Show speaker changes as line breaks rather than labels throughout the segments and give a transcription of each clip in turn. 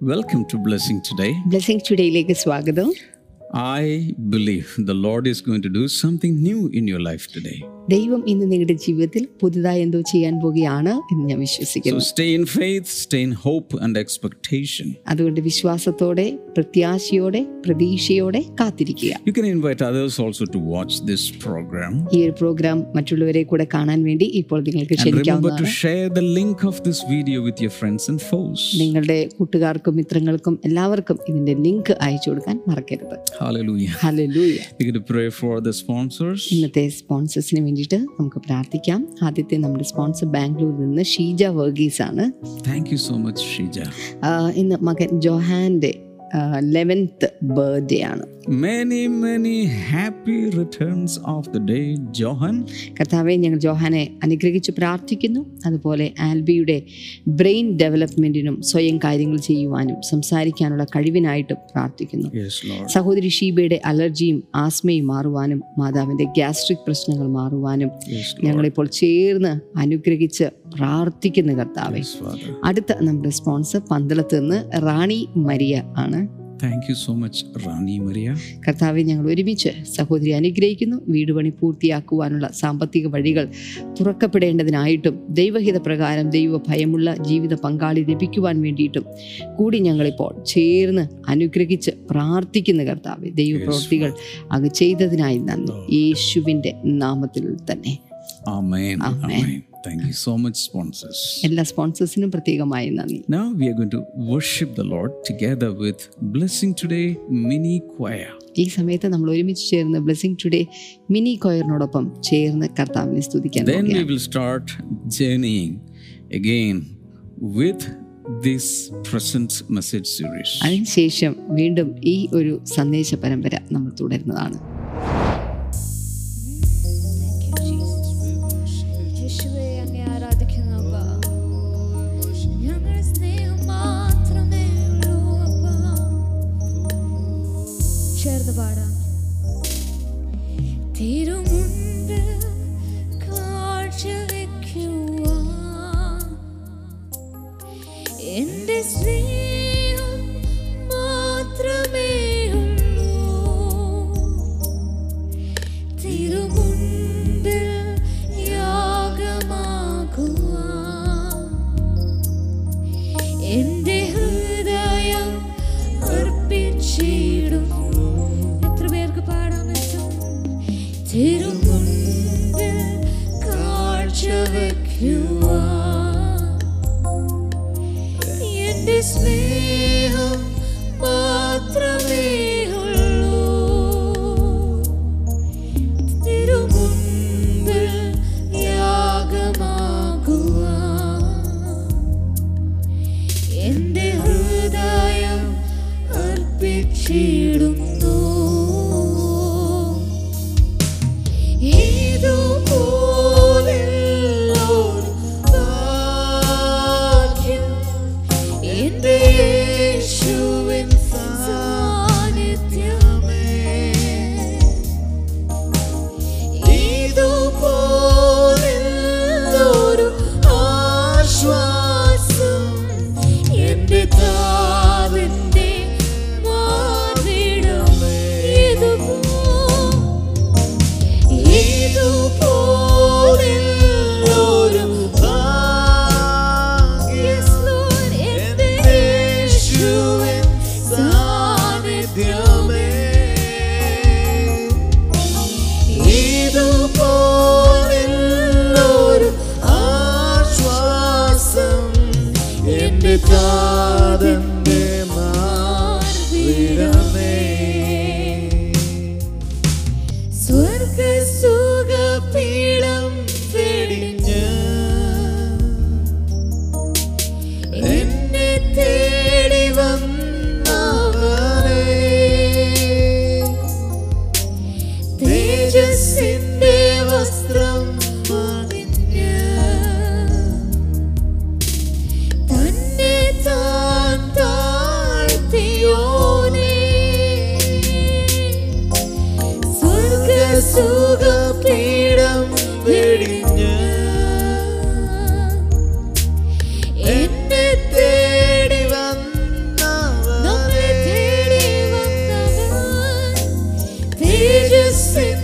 Welcome to Blessing Today.
Blessing ടുഡേയിലേക്ക് സ്വാഗതം
I believe the Lord is going to do something new in your life today.
ദൈവം ഇന്ന് നിങ്ങളുടെ ജീവിതത്തിൽ പുതുതായി എന്തോ ചെയ്യാൻ പോകുകയാണ് എന്ന് ഞാൻ വിശ്വസിക്കുന്നു
stay in faith stay in hope and expectation
അതുകൊണ്ട് വിശ്വാസത്തോടെ പ്രത്യാശയോടെ പ്രതീക്ഷയോടെ കാത്തിരിക്കുക
you can invite others also to watch this program
ഈ ഒരു പ്രോഗ്രാം മറ്റുള്ളവരെ കൂടെ കാണാൻ വേണ്ടി ഇപ്പോൾ നിങ്ങൾക്ക്
ക്ഷണിക്കാവുന്നതാണ് remember to share the link of this video with your friends and foes
നിങ്ങളുടെ കൂട്ടുകാർക്കും മിത്രങ്ങൾക്കും എല്ലാവർക്കും ഇതിന്റെ ലിങ്ക് അയച്ചു കൊടുക്കാൻ മറക്കരുത്
hallelujah hallelujah you can pray for the sponsors
ഇന്നത്തെ സ്പോൺസേഴ്സിന് വേണ്ടിയിട്ട് നമുക്ക് പ്രാർത്ഥിക്കാം. ആദ്യത്തെ നമ്മുടെ സ്പോൺസർ ബാംഗ്ലൂരിൽ നിന്ന് ഷീജ വർഗീസ് ആണ്
thank you so much
Sheeja ഇന്ന് മകൻ ജോഹാന്റെ ലെവൻത്ത് ബർത്ത്ഡേ ആണ്.
Many, many happy returns of the day, Johan.
കർത്താവെ ഞങ്ങൾ ജോഹാനെ അനുഗ്രഹിച്ച് പ്രാർത്ഥിക്കുന്നു. അതുപോലെ ആൽബിയുടെ ബ്രെയിൻ ഡെവലപ്മെന്റിനും സ്വയം കാര്യങ്ങൾ ചെയ്യുവാനും സംസാരിക്കാനുള്ള കഴിവിനായിട്ടും പ്രാർത്ഥിക്കുന്നു. സഹോദരി ഷീബയുടെ അലർജിയും ആസ്മയും മാറുവാനും മാതാവിന്റെ ഗ്യാസ്ട്രിക് പ്രശ്നങ്ങൾ മാറുവാനും. ഞങ്ങളിപ്പോൾ ചേർന്ന് അനുഗ്രഹിച്ച് പ്രാർത്ഥിക്കുന്നു കർത്താവെ. അടുത്ത നമ്മുടെ സ്പോൺസർ പന്തളത്ത് നിന്ന് റാണി മരിയ ആണ്.
Thank you so much Rani Maria
കർത്താവെ ഞങ്ങൾ ഒരുമിച്ച് സഹോദരി അനുഗ്രഹിക്കുന്നു. വീട് പണി പൂർത്തിയാക്കുവാനുള്ള സാമ്പത്തിക വഴികൾ തുറക്കപ്പെടേണ്ടതിനായിട്ടും ദൈവഹിത പ്രകാരം ദൈവ ഭയമുള്ള ജീവിത പങ്കാളി ലഭിക്കുവാൻ വേണ്ടിയിട്ടും കൂടി ഞങ്ങളിപ്പോൾ ചേർന്ന് അനുഗ്രഹിച്ച് പ്രാർത്ഥിക്കുന്ന കർത്താവെ ദൈവപ്രവൃത്തികൾ അങ്ങ് ചെയ്തതിനായി നന്ദി. യേശുവിന്റെ നാമത്തിൽ തന്നെ.
Amen.
Amen.
Thank you so much, sponsors.
എല്ലാ സ്പോൺസേഴ്സിനും പ്രത്യേകമായി നന്ദി
Now we are going to worship the Lord together with Blessing Today Mini Choir.
ഈ സമയത്ത് നമ്മൾ ഒരുമിച്ച് ചേർന്ന് ബ്ലെസ്സിങ് ടുഡേ മിനി കോയറിനോടൊപ്പം ചേർന്ന് കർത്താവിനെ സ്തുതിക്കാൻ
Then we will start journeying again with this present message series.
അതിനുശേഷം വീണ്ടും ഈ ഒരു സന്ദേശ പരമ്പര നമ്മൾ തുടരുന്നതാണ്
see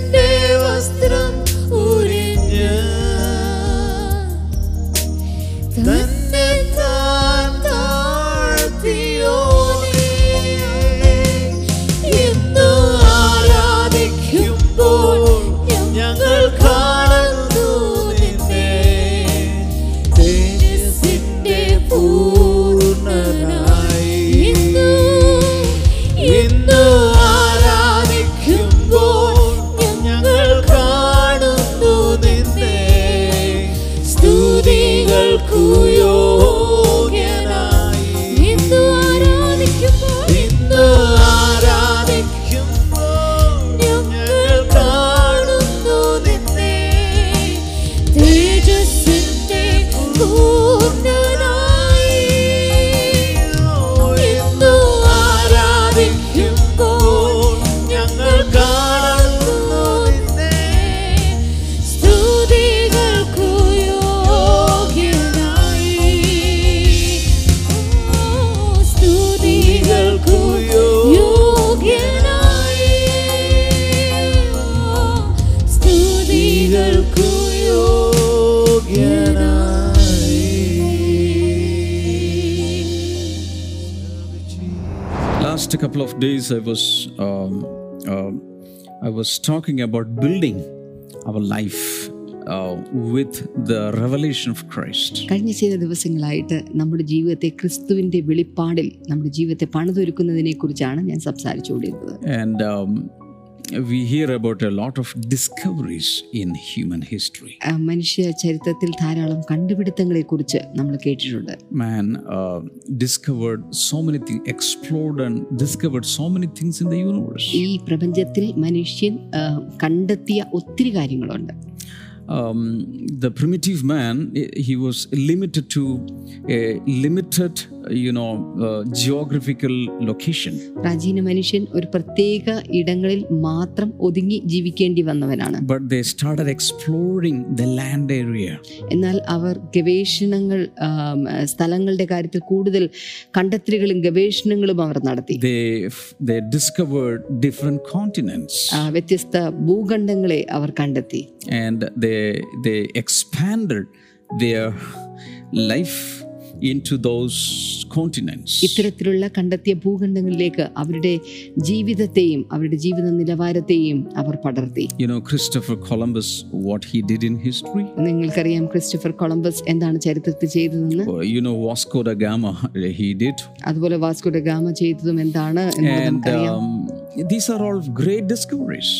last couple of days, I was um, um I was talking about building our life uh, with the revelation of Christ.
കഴിഞ്ഞ ചില ദിവസങ്ങളായിട്ട് നമ്മുടെ ജീവിതത്തെ ക്രിസ്തുവിന്റെ വെളിപ്പാടിൽ നമ്മുടെ ജീവിതത്തെ പണിതൊരുക്കുന്നതിനെ കുറിച്ചാണ് ഞാൻ സംസാരിച്ചുകൊണ്ടിരുന്നത്
And um, we hear about a lot of discoveries in human history.
ആ, മനുഷ്യ ചരിത്രത്തിൽ ധാരാളം കണ്ടുപിടുത്തങ്ങളെ കുറിച്ച് നമ്മൾ കേട്ടിട്ടുണ്ട്
Man uh, discovered so many things, explored and discovered so many things in the universe.
ഈ പ്രപഞ്ചത്തിൽ മനുഷ്യൻ ആ, കണ്ടെത്തിയ ഒത്തിരി കാര്യങ്ങളുണ്ട്
Um, the primitive man, he was limited to a limited, you know, uh, geographical location.
പ്രാചീന മനുഷ്യൻ ഒരു പ്രത്യേക ഇടങ്ങളിൽ മാത്രം ഒതുങ്ങി ജീവിക്കേണ്ടി വന്നവനാണ്
But they started exploring the land area.
എന്നാൽ അവർ ഗവേഷണങ്ങൾ സ്ഥലങ്ങളുടെ കാര്യത്തിൽ കൂടുതൽ കണ്ടെത്തലുകളും ഗവേഷണങ്ങളും അവർ നടത്തി
They they discovered different continents,
വ്യത്യസ്ത ഭൂഖണ്ഡങ്ങളെ അവർ കണ്ടെത്തി
and they they expanded their life into those continents.
ഇത്തരത്തിലുള്ള കണ്ടെത്തിയ ഭൂഖണ്ഡങ്ങളിലേക്ക് അവരുടെ ജീവിതത്തെയും അവരുടെ ജീവിത നിലവാരത്തെയും അവർ പടർത്തി
You know, Christopher Columbus, what he did in history.
നിങ്ങൾക്കറിയാം ക്രിസ്റ്റഫർ കൊളംബസ് എന്താണ് ചരിത്രത്തിൽ ചെയ്തതെന്ന്
Uh, You know, Vasco da Gama, he did.
അതുപോലെ വാസ്കോഡ ഗാമ ചെയ്തതും എന്താണ് എന്ന്
And
നമുക്കറിയാം
um, these are all great discoveries.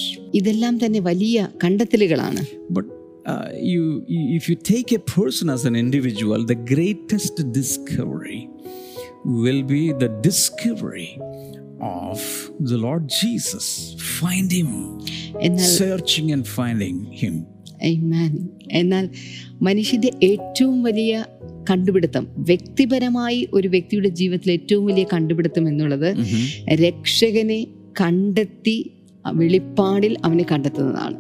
ഇതെല്ലാം തന്നെ വലിയ കണ്ടെത്തലുകളാണ്
But uh, you, you- if you take a person as an individual, the greatest discovery will be the discovery of the Lord Jesus. Find Him,
എന്നാൽ
searching and finding Him.
Amen. എന്നാൽ മനുഷ്യന്റെ ഏറ്റവും വലിയ കണ്ടുപിടുത്തം വ്യക്തിപരമായി ഒരു വ്യക്തിയുടെ ജീവിതത്തിലെ ഏറ്റവും വലിയ കണ്ടുപിടുത്തം എന്നുള്ളത് രക്ഷകനെ കണ്ടെത്തി വെളിപ്പാടിൽ അവനെ കണ്ടെത്തുന്നതാണ്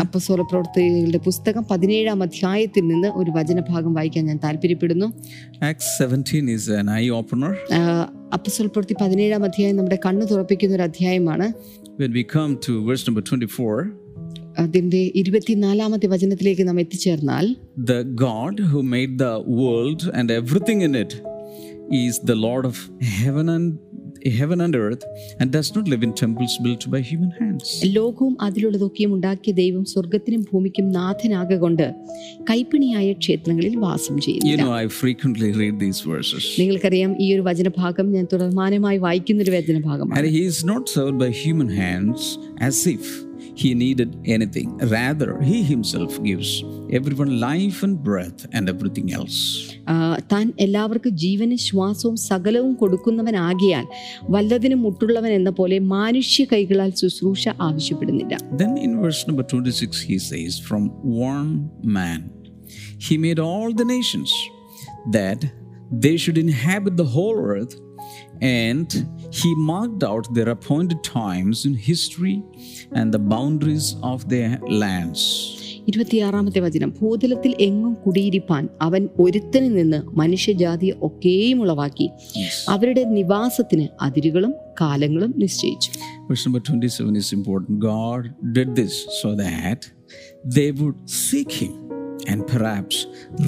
അപ്പസോല പ്രവർത്തകരുടെ പുസ്തകം പതിനേഴാം അധ്യായത്തിൽ നിന്ന് ഒരു വചനഭാഗം വായിക്കാൻ ഞാൻ താല്പര്യപ്പെടുന്നു അപ്പസോൽ പ്രവൃത്തി പതിനേഴാം അധ്യായം നമ്മുടെ കണ്ണു തുറപ്പിക്കുന്ന ഒരു അധ്യായമാണ്
When we come to verse number 24,
അതിന്റെ ഇരുപത്തിനാലാമത്തെ വചനത്തിലേക്ക് നാം എത്തിച്ചേർന്നാൽ
the God who made the world and everything in it is the Lord of heaven and heaven and earth and does not live in temples built by human hands.
ലോകവും അതിലുള്ളതൊക്കെയും ഉണ്ടാക്കിയ ദൈവം സ്വർഗത്തിനും ഭൂമിക്കും നാഥനാകൊണ്ട് കൈപ്പിണിയായ ക്ഷേത്രങ്ങളിൽ വാസം
You
ചെയ്യുന്നു
know, I frequently read these verses.
നിങ്ങൾക്കറിയാം ഈ ഒരു വചനഭാഗം ഞാൻ തുടർമാനമായി വായിക്കുന്ന ഒരു വചനഭാഗമാണ്
And he is not served by human hands as if he needed anything. Rather, he himself gives everyone life and breath and everything else.
ആ, താൻ എല്ലാവർക്കും ജീവനും ശ്വാസവും സകലവും കൊടുക്കുന്നവനാകിയാൽ വല്ലതിനും മുട്ടുള്ളവൻ എന്ന പോലെ മാനുഷ്യ കൈകളാൽ ശുശ്രൂഷ ആവശ്യപ്പെടുന്നില്ല
Then in verse number 26, he says, From one man he made all the nations that they should inhabit the whole earth, and he marked out their appointed times in history and the boundaries of their lands.
ഇരുപത്തിയാറാമത്തെ വചനം ഭൂതലത്തിൽ എങ്ങും കുടിയിരിപ്പാൻ അവൻ ഒരുത്തനിൽ നിന്ന് മനുഷ്യജാതിയെ ഒക്കെയും ഉളവാക്കി അവരുടെ നിവാസത്തിന് അതിരുകളും കാലങ്ങളും നിശ്ചയിച്ചു
Verse number 27 is important. God did this so that they would seek him and perhaps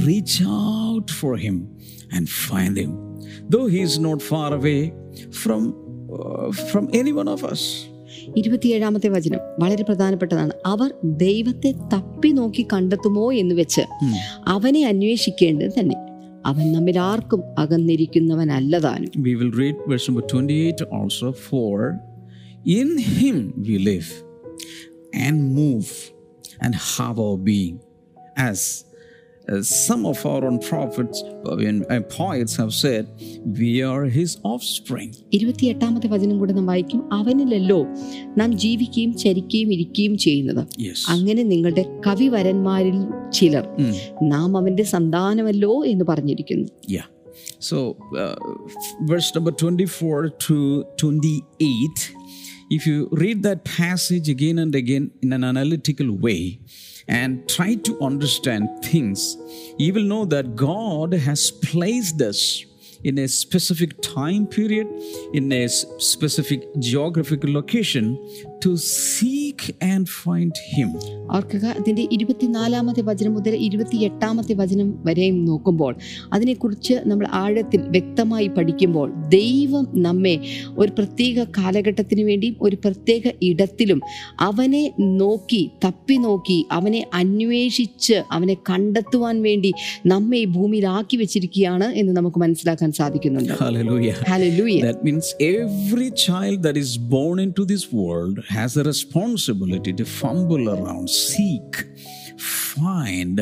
reach out for him and find him, though he is not far away from, uh, from any one of us.
ഇരുപത്തിയേഴാമത്തെ വചനം വളരെ പ്രധാനപ്പെട്ടതാണ് അവർ ദൈവത്തെ തപ്പി നോക്കി കണ്ടെത്തുമോ എന്ന് വെച്ച് അവനെ അന്വേഷിക്കേണ്ടത് തന്നെ അവൻ നമ്മിൽ ആർക്കും അകന്നിരിക്കുന്നവനല്ലതാണ് and
We will read verse number 28 also. For in him we live and move and have our being. As some of our own prophets uh, and uh, poets have said, we are his offspring.
ഇരുപത്തിയെട്ടാമത്തെ വചനം കൂടെ നാം വായിക്കും അവനിലല്ലോ നാം ജീവിക്കുകയും ചരിക്കുകയും ഇരിക്കുകയും ചെയ്യുന്നത്
Yes.
അങ്ങനെ നിങ്ങളുടെ കവിവരന്മാരിൽ ചിലർ നാം അവന്റെ സന്താനമല്ലോ എന്ന് പറഞ്ഞിരിക്കുന്നു
Yeah. So, uh, verse number 24 to 28, if you read that passage again and again in an analytical way and try to understand things, you will know that God has placed us in a specific time period, in a specific geographical location to seek and find Him.
ഓർക്കുക അതിന്റെ ഇരുപത്തിനാലാമത്തെ വചനം മുതൽ ഇരുപത്തി എട്ടാമത്തെ വചനം വരെയും നോക്കുമ്പോൾ അതിനെക്കുറിച്ച് നമ്മൾ ആഴത്തിൽ വ്യക്തമായി പഠിക്കുമ്പോൾ ദൈവം നമ്മെ ഒരു പ്രത്യേക കാലഘട്ടത്തിന് വേണ്ടിയും ഒരു പ്രത്യേക ഇടത്തിലും അവനെ നോക്കി തപ്പി നോക്കി അവനെ അന്വേഷിച്ച് അവനെ കണ്ടെത്തുവാൻ വേണ്ടി നമ്മെ ഈ ഭൂമിയിലാക്കി വെച്ചിരിക്കുകയാണ് എന്ന് നമുക്ക് മനസ്സിലാക്കാൻ സാധിക്കുന്നുണ്ട്
Hallelujah. That means every child that is born into this world has a responsibility to fumble around, seek, find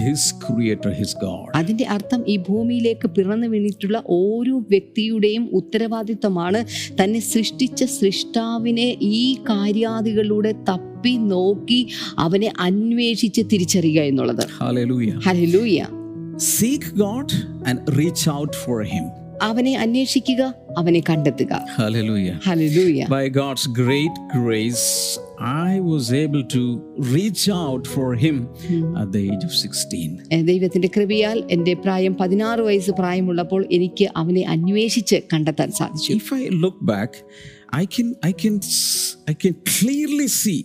his creator, his God.
അതിന്റെ അർത്ഥം ഈ ഭൂമിയിലേക്ക് പിറന്നു വീണിട്ടുള്ള ഓരോ വ്യക്തിയുടെയും ഉത്തരവാദിത്തമാണ് തന്നെ സൃഷ്ടിച്ച സൃഷ്ടാവിനെ ഈ കാര്യാദികളിലൂടെ തപ്പി നോക്കി അവനെ അന്വേഷിച്ച് തിരിച്ചറിയുക എന്നുള്ളത്
Hallelujah.
Hallelujah
Seek God and reach out for him.
അവനെ അന്വേഷിക്കുക അവനെ കണ്ടെത്തുക
Hallelujah.
Hallelujah
By God's great grace, I was able to reach out for him at the age of 16.
ദൈവത്തിന്റെ കൃപയാൽ എൻ്റെ പ്രായം പതിനാറ് വയസ്സ് പ്രായമുള്ളപ്പോൾ എനിക്ക് അവനെ അന്വേഷിച്ച് കണ്ടെത്താൻ സാധിച്ചു
If I look back, I can I can s- I can clearly see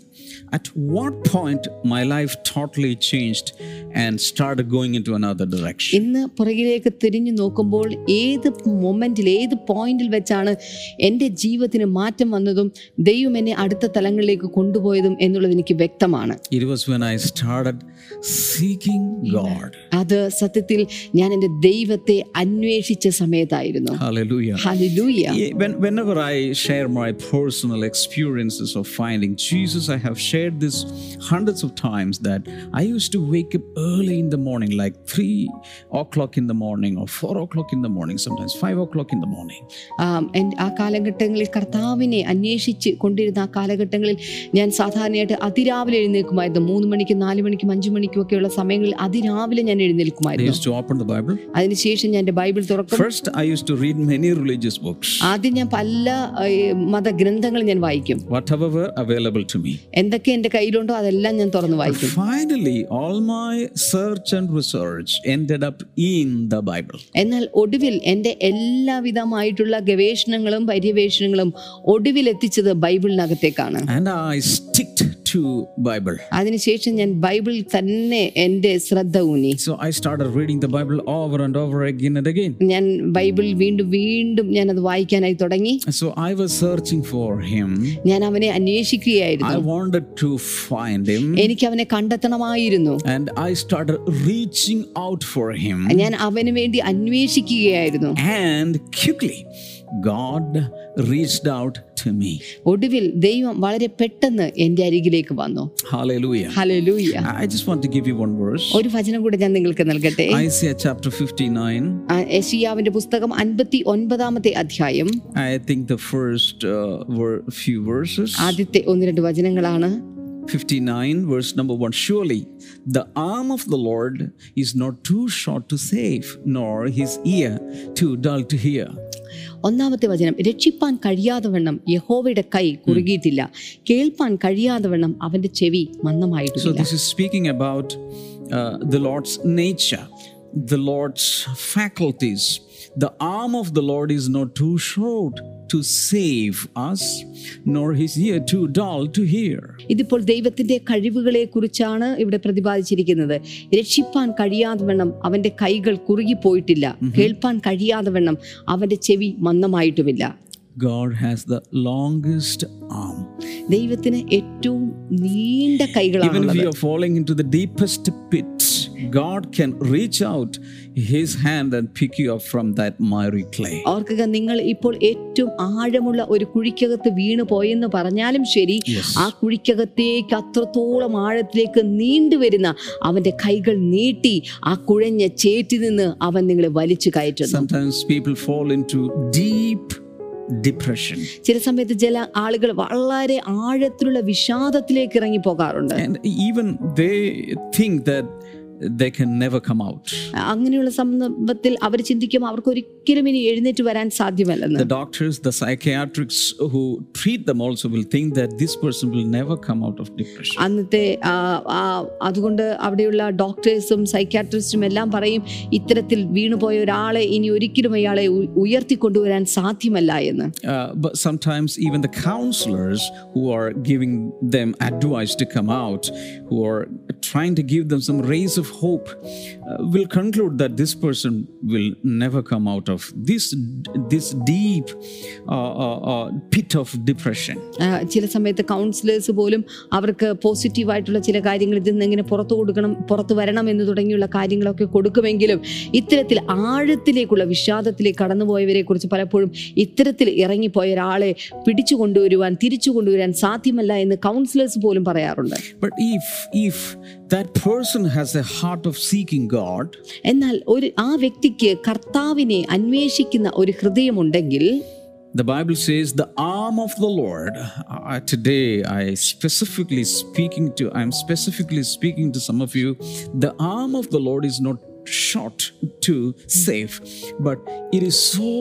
at what point my life totally changed and started going into another direction?
ഇന്ന് പുറകിലേക്ക് തിരിഞ്ഞു നോക്കുമ്പോൾ ഏത് മൊമെന്റിൽ ഏത് പോയിന്റിൽ വെച്ചാണ് എൻ്റെ ജീവിതത്തിന് മാറ്റം വന്നതും ദൈവം എന്നെ അടുത്ത തലങ്ങളിലേക്ക് കൊണ്ടുപോയതും എന്നുള്ളത് എനിക്ക് വ്യക്തമാണ്
It was when I started seeking God.
അത് സത്യത്തിൽ ഞാൻ എൻ്റെ ദൈവത്തെ അന്വേഷിച്ച സമയത്തായിരുന്നു
Hallelujah. Hallelujah. Whenever I share my personal experiences of finding Jesus, I have shared this hundreds of times that I used to wake up early in the morning, like three o'clock in the morning or four o'clock in the morning, sometimes five o'clock in the morning.
ആം, എൻ്റെ ആ കാലഘട്ടങ്ങളിൽ കർത്താവിനെ അന്വേഷിച്ച് കൊണ്ടിരുന്ന ആ കാലഘട്ടങ്ങളിൽ ഞാൻ സാധാരണയായിട്ട് അതിരാവിലെ എഴുന്നേൽക്കുമായിരുന്നു മൂന്ന് മണിക്കും നാല് മണിക്കും അഞ്ചു മണിക്കും ഒക്കെയുള്ള സമയങ്ങളിൽ അതിരാവിലെ ഞാൻ
I
എഴുന്നേൽക്കുമായിരുന്നു
used to open the Bible.
അതിനുശേഷം ഞാൻ എൻ്റെ ബൈബിൾ തുറക്കും
First, I used to read many religious books,
ആദ്യം ഞാൻ പല ഏഹ്, മതഗ്രന്ഥങ്ങൾ ഞാൻ വായിക്കും
whatever were available to me.
എന്തൊക്കെ എന്റെ കയ്യിലുണ്ടോ? അതെല്ലാം ഞാൻ തുറന്നു വായിക്കും.
Finally, all my search and research ended up in the Bible.
എന്നാൽ ഒടുവിൽ എന്റെ എല്ലാവിധമായിട്ടുള്ള ഗവേഷണങ്ങളും പര്യവേഷണങ്ങളും ഒടുവിൽ എത്തിച്ചത് ബൈബിളിനകത്തേക്കാണ്.
And I sticked to Bible.
അതിനുശേഷം ഞാൻ ബൈബിളിൽ തന്നെ എൻ്റെ ശ്രദ്ധ ഊന്നി
So I started reading the Bible over and over again and again.
ഞാൻ ബൈബിൾ വീണ്ടും വീണ്ടും ഞാൻ അത് വായിക്കാനായി തുടങ്ങി
So I was searching for him.
ഞാൻ അവനെ അന്വേഷിക്കുകയായിരുന്നു
I wanted to find him.
എനിക്ക് അവനെ കണ്ടെത്തണമായിരുന്നു
And I started reaching out for him.
ഞാൻ അവന് വേണ്ടി അന്വേഷിക്കുകയായിരുന്നു
And quickly, God reached out to me.
ഒടുവിൽ ദൈവം വളരെ പെട്ടെന്ന് എൻ്റെ അരികിലേക്ക് വന്നു
Hallelujah.
Hallelujah.
I just want to give you one verse.
ഒരു വചനം കൂടെ ഞാൻ നിങ്ങൾക്ക് നൽകട്ടെ
Isaiah chapter 59.
യെശയ്യാവിന്റെ പുസ്തകം 59-ആമത്തെ അധ്യായം
I think the first uh, were few verses.
ആദ്യത്തെ ഒന്ന് രണ്ട് വചനങ്ങളാണ്
59 verse number 1 surely the arm of the lord is not too short to save nor his ear too dull to hear
ഒന്നാമത്തെ വചനം രക്ഷിപ്പാൻ കഴിയാതെ വണ്ണം യഹോവയുടെ കൈ കുറുകിയിട്ടില്ല കേൾപ്പാൻ കഴിയാതെ വണ്ണം അവന്റെ ചെവി
മന്ദമായിട്ടുണ്ട്
മന്ദമായിട്ടില്ല
this is speaking about uh, the Lord's nature, the Lord's faculties. The arm of the Lord is not too short to save us, nor his ear too dull to hear.
ഇതിപ്പോൾ ദൈവത്തിന്റെ കഴിവുകളെ കുറിച്ചാണ് ഇവിടെ പ്രതിപാദിച്ചിരിക്കുന്നത് രക്ഷിപ്പാൻ കഴിയാതെ വണ്ണം അവന്റെ കൈകൾ കുറുകിപ്പോയിട്ടില്ല കേൾപ്പാൻ കഴിയാതെ വണ്ണം അവന്റെ ചെവി മന്ദമായിട്ടുമില്ല
God has the longest arm.
ദൈവത്തിന് ഏറ്റവും നീണ്ട
Even if
കൈകളാണുള്ളത്
you are falling into the deepest pit, God can reach out his hand and pick you up from that miry clay.
ഓർക്കുക നിങ്ങൾ ഇപ്പോൾ ഏറ്റവും ആഴമുള്ള ഒരു കുഴിക്കകത്ത് വീണു പോയെന്ന് പറഞ്ഞാലും ശരി
Yes.
ആ കുഴിക്കകത്തേക്ക് അത്രത്തോളം ആഴത്തിലേക്ക് നീണ്ടുവരുന്ന അവന്റെ കൈകൾ നീട്ടി ആ കുഴഞ്ഞ ചേറ്റിൽ നിന്ന് അവൻ നിങ്ങളെ വലിച്ചു കയറ്റുന്നു
Sometimes people fall into deep depression.
ചില സമയത്ത് ചില ആളുകൾ വളരെ ആഴത്തിലുള്ള വിഷാദത്തിലേക്ക് ഇറങ്ങി പോകാറുണ്ട്
And even they think that they can never come out.
അങ്ങനെയുള്ള സന്ദർഭത്തിൽ അവർ ചിന്തിക്കും അവർക്ക് ഒരിക്കലും ഇനി എഴുന്നേറ്റ് വരാൻ സാധ്യമല്ലെന്ന്
The doctors, the psychiatrists who treat them also will think that this person will never come out of depression.
അന്നത്തെ ആ, ആ, അതുകൊണ്ട് അവിടെയുള്ള ഡോക്ടേഴ്സും സൈക്യാട്രിസ്റ്റും എല്ലാം പറയും ഇത്തരത്തിൽ വീണുപോയ ഒരാളെ ഇനി ഒരിക്കലും അയാളെ ഉ- ഉയർത്തിക്കൊണ്ടുവരാൻ സാധ്യമല്ല എന്ന്
Uh, but sometimes even the counselors who are giving them advice to come out, who are trying to give them some rays of hope, uh, will conclude that this person will never come out of this this deep uh, uh, uh, pit of depression.
ആ, ചില സമയത്ത് councillors പോലും അവർക്ക് പോസിറ്റീവായിട്ടുള്ള ചില കാര്യങ്ങൾ ഇതിൽ നിന്ന് എങ്ങനെ പുറത്തു കൊടുക്കണം പുറത്തു വരണം എന്ന് തുടങ്ങിയുള്ള കാര്യങ്ങളൊക്കെ കൊടുക്കുമെങ്കിലും ഇത്തരത്തിൽ ആഴത്തിലേക്കുള്ള വിഷാദത്തിലേക്ക് കടന്നുപോയവരെ കുറിച്ച് പലപ്പോഴും ഇത്തരത്തിൽ ഇറങ്ങിപ്പോയ ഒരാളെ പിടിച്ചു കൊണ്ടുവരുവാൻ തിരിച്ചു കൊണ്ടുവരാൻ സാധ്യമല്ല എന്ന് കൗൺസിലേഴ്സ് പോലും പറയാറുണ്ട്
But if if that person has a heart of seeking God,
എന്നാൽ ഒരു ആ വ്യക്തിക്ക് കർത്താവിനെ അന്വേഷിക്കുന്ന ഒരു ഹൃദയമുണ്ടെങ്കിൽ
The Bible says the arm of the Lord. Uh, today, I specifically speaking to, I'm specifically speaking to some of you. The arm of the Lord is not short to save, but it is so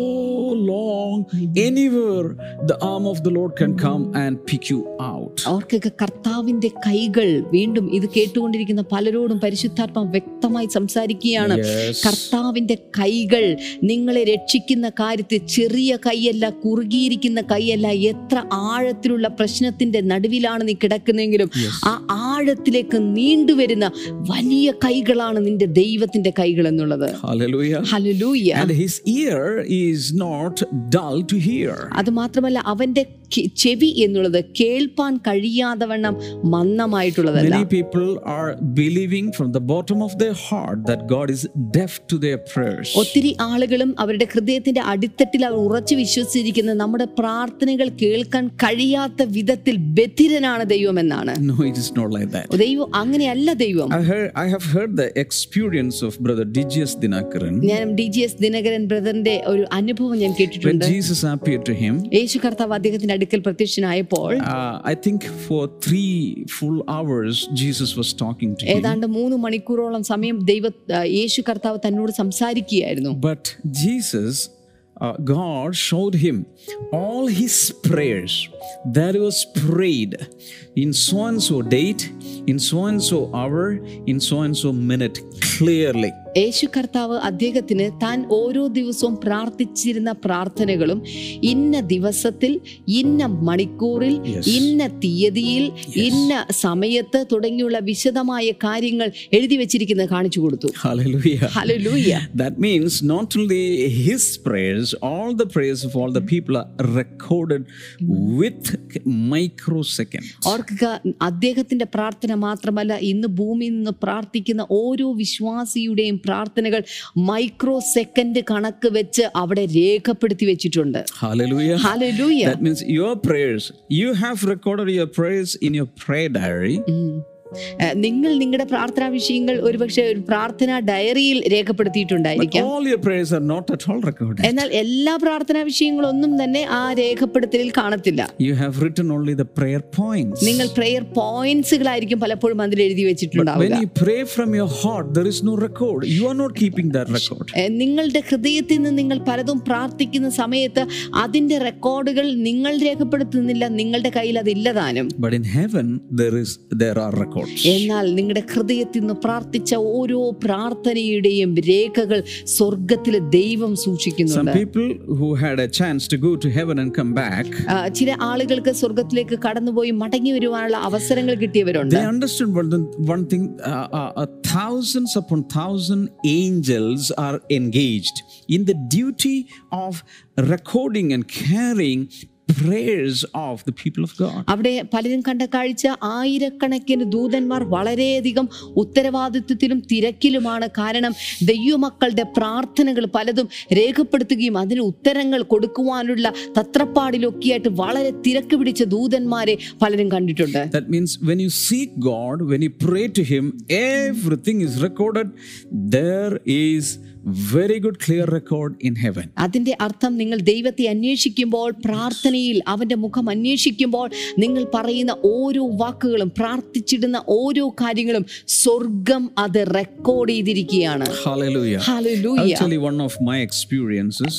long. Anywhere the arm of the Lord can come and pick you out.
അവർക്കൊക്കെ കർത്താവിന്റെ കൈകൾ വീണ്ടും ഇത് കേട്ടുകൊണ്ടിരിക്കുന്ന പലരോടും പരിശുദ്ധാത്മാവ് വ്യക്തമായി സംസാരിക്കുകയാണ് കർത്താവിന്റെ കൈകൾ നിങ്ങളെ രക്ഷിക്കുന്ന കാര്യത്തിൽ ചെറിയ കൈയല്ല കുറുകിയിരിക്കുന്ന കൈയല്ല എത്ര ആഴത്തിലുള്ള പ്രശ്നത്തിന്റെ നടുവിലാണ് നീ കിടക്കുന്നെങ്കിലും ആ ആഴത്തിലേക്ക് നീണ്ടുവരുന്ന വലിയ കൈകളാണ് നിന്റെ ദൈവത്തിന്റെ കൈകൾ എന്നുള്ളത്
Hallelujah.
Hallelujah
And his ear is not dull to hear.
അത് മാത്രമല്ല അവന്റെ കെ- ചെവി എന്നുള്ളത് കേൾപ്പാൻ കഴിയാതെ വണ്ണം മന്ദമായിട്ടുള്ളതല്ല
Many people are believing from the bottom of their heart that God is deaf to their prayers.
ഒത്തിരി ആളുകളും അവരുടെ ഹൃദയത്തിന്റെ അടിത്തട്ടിൽ അവർ ഉറച്ചു വിശ്വസിച്ചിരിക്കുന്നത് നമ്മുടെ പ്രാർത്ഥനകൾ കേൾക്കാൻ കഴിയാത്ത വിധത്തിൽ ബധിരനാണ് ദൈവം എന്നാണ്
No, it is not like that.
ദൈവം അങ്ങനെയല്ല ദൈവം
I heard, I have heard the experience of Brother Digyas Dinakaran
ഞാൻ ഡി ജി എസ് ദിനകരൻ ബ്രദറിന്റെ ഒരു അനുഭവം ഞാൻ കേട്ടിട്ടുണ്ട്. യേശു കർത്താവ് അദ്ദേഹത്തിന്റെ അടുക്കൽ പ്രത്യക്ഷനായപ്പോൾ
Uh, I think for three full hours, Jesus was talking to him.
ഏതാണ്ട് മൂന്ന് മണിക്കൂറോളം സമയം ദൈവ യേശു കർത്താവ് തന്നോട് സംസാരിക്കുകയായിരുന്നു
but Jesus, uh, God showed him all his prayers that was prayed in so and so date, in so and so hour, in so and so minute clearly.
Yesu കർത്താവ് അദ്ദേഹത്തിന് താൻ ഓരോ ദിവസവും പ്രാർത്ഥിച്ചിരുന്ന പ്രാർത്ഥനകളും ഇന്ന ദിവസത്തിൽ ഇന്ന മണിക്കൂറിൽ ഇന്ന തീയതിയിൽ ഇന്ന സമയത്ത് തുടങ്ങിയുള്ള വിശദമായ കാര്യങ്ങൾ എഴുതി വെച്ചിരിക്കുന്നത് കാണിച്ചു കൊടുത്തു.
That means not only his prayers, all the prayers of all the people are recorded with microseconds.
ഓർക്കുക അദ്ദേഹത്തിന്റെ പ്രാർത്ഥന മാത്രമല്ല ഇന്ന് ഭൂമിയിൽ നിന്ന് പ്രാർത്ഥിക്കുന്ന ഓരോ വിശ്വാസിയുടെയും പ്രാർത്ഥനകൾ മൈക്രോ സെക്കൻഡ് കണക്ക് വെച്ച് അവിടെ രേഖപ്പെടുത്തി വെച്ചിട്ടുണ്ട്
Hallelujah.
Hallelujah
That means your prayers, you have recorded
നിങ്ങൾ നിങ്ങളുടെ പ്രാർത്ഥനാ വിഷയങ്ങൾ ഒരുപക്ഷെ ഒരു പ്രാർത്ഥനാ ഡയറിയിൽ രേഖപ്പെടുത്തിയിട്ടുണ്ടായിരിക്കാം
all your prayers are not at all recorded.
എന്നാൽ എല്ലാ പ്രാർത്ഥനാ വിഷയങ്ങളും ഒന്നും തന്നെ ആ രേഖപ്പെടുത്തലിൽ കാണത്തില്ല
you have written only the prayer points.
നിങ്ങൾ പ്രെയർ പോയിന്റ്സുകളായിരിക്കും പലപ്പോഴും അതിൽ എഴുതി
When
വെച്ചിട്ടുണ്ടാവുക
you pray from your heart, there is no record. You are not keeping that record.
ഏഹ് നിങ്ങളുടെ ഹൃദയത്തിൽ നിന്ന് നിങ്ങൾ പലതും പ്രാർത്ഥിക്കുന്ന സമയത്ത് അതിന്റെ റെക്കോർഡുകൾ നിങ്ങൾ രേഖപ്പെടുത്തുന്നില്ല നിങ്ങളുടെ കയ്യിൽ അതില്ലതാനും
but in heaven there is there are records.
എന്നാൽ നിങ്ങളുടെ ഹൃദയത്തിൽ നിന്ന് പ്രാർത്ഥിച്ച ഓരോ പ്രാർത്ഥനയുടെയും രേഖകൾ സ്വർഗത്തിലെ ദൈവം
Some
സൂക്ഷിക്കുന്നുണ്ട്
people who had a chance to go to heaven and come back,
ആ, ചില ആളുകൾക്ക് സ്വർഗത്തിലേക്ക് കടന്നുപോയി മടങ്ങി വരുവാനുള്ള അവസരങ്ങൾ കിട്ടിയവരുണ്ട്
they understood one, thing- one thing uh, uh, uh, thousands upon thousand angels are engaged in the duty of recording and carrying prayers of the people of God.
അവിടെ പലരും കണ്ട കാഴ്ച ആയിരക്കണക്കിന് ദൂതന്മാർ വളരെയധികം ഉത്തരവാദിത്വത്തിലും തിരക്കിലുമാണ് കാരണം ദൈവമക്കളുടെ പ്രാർത്ഥനകൾ പലതും രേഖപ്പെടുത്തുകയും അതിന് ഉത്തരങ്ങൾ കൊടുക്കുവാനുള്ള തത്രപ്പാടിലൊക്കെയായിട്ട് വളരെ തിരക്ക് പിടിച്ച ദൂതന്മാരെ പലരും കണ്ടിട്ടുണ്ട്
That means when you seek God, when you pray to Him, everything is recorded. There is very good, clear record in heaven.
അതിന്റെ അർത്ഥം നിങ്ങൾ ദൈവത്തെ അന്വേഷിക്കുമ്പോൾ പ്രാർത്ഥനയിൽ അവന്റെ മുഖം അന്വേഷിക്കുമ്പോൾ നിങ്ങൾ പറയുന്ന ഓരോ വാക്കുകളും പ്രാർത്ഥിച്ചിടുന്ന ഓരോ കാര്യങ്ങളും സ്വർഗം അത് റെക്കോർഡ് ചെയ്തിരിക്കുകയാണ്.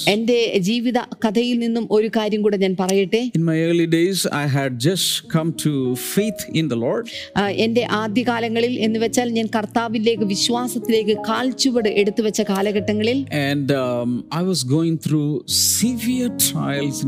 എന്റെ ജീവിത കഥയിൽ നിന്നും ഒരു കാര്യം കൂടെ ഞാൻ പറയട്ടെ
In my early days, I had just come to faith in the Lord.
ആ, എന്റെ ആദ്യകാലങ്ങളിൽ എന്ന് വെച്ചാൽ ഞാൻ കർത്താവിലേക്ക് വിശ്വാസത്തിലേക്ക് കാൽച്ചുവട് എടുത്തു വെച്ച കാലഘട്ടങ്ങളിൽ
And um, I was going through severe trials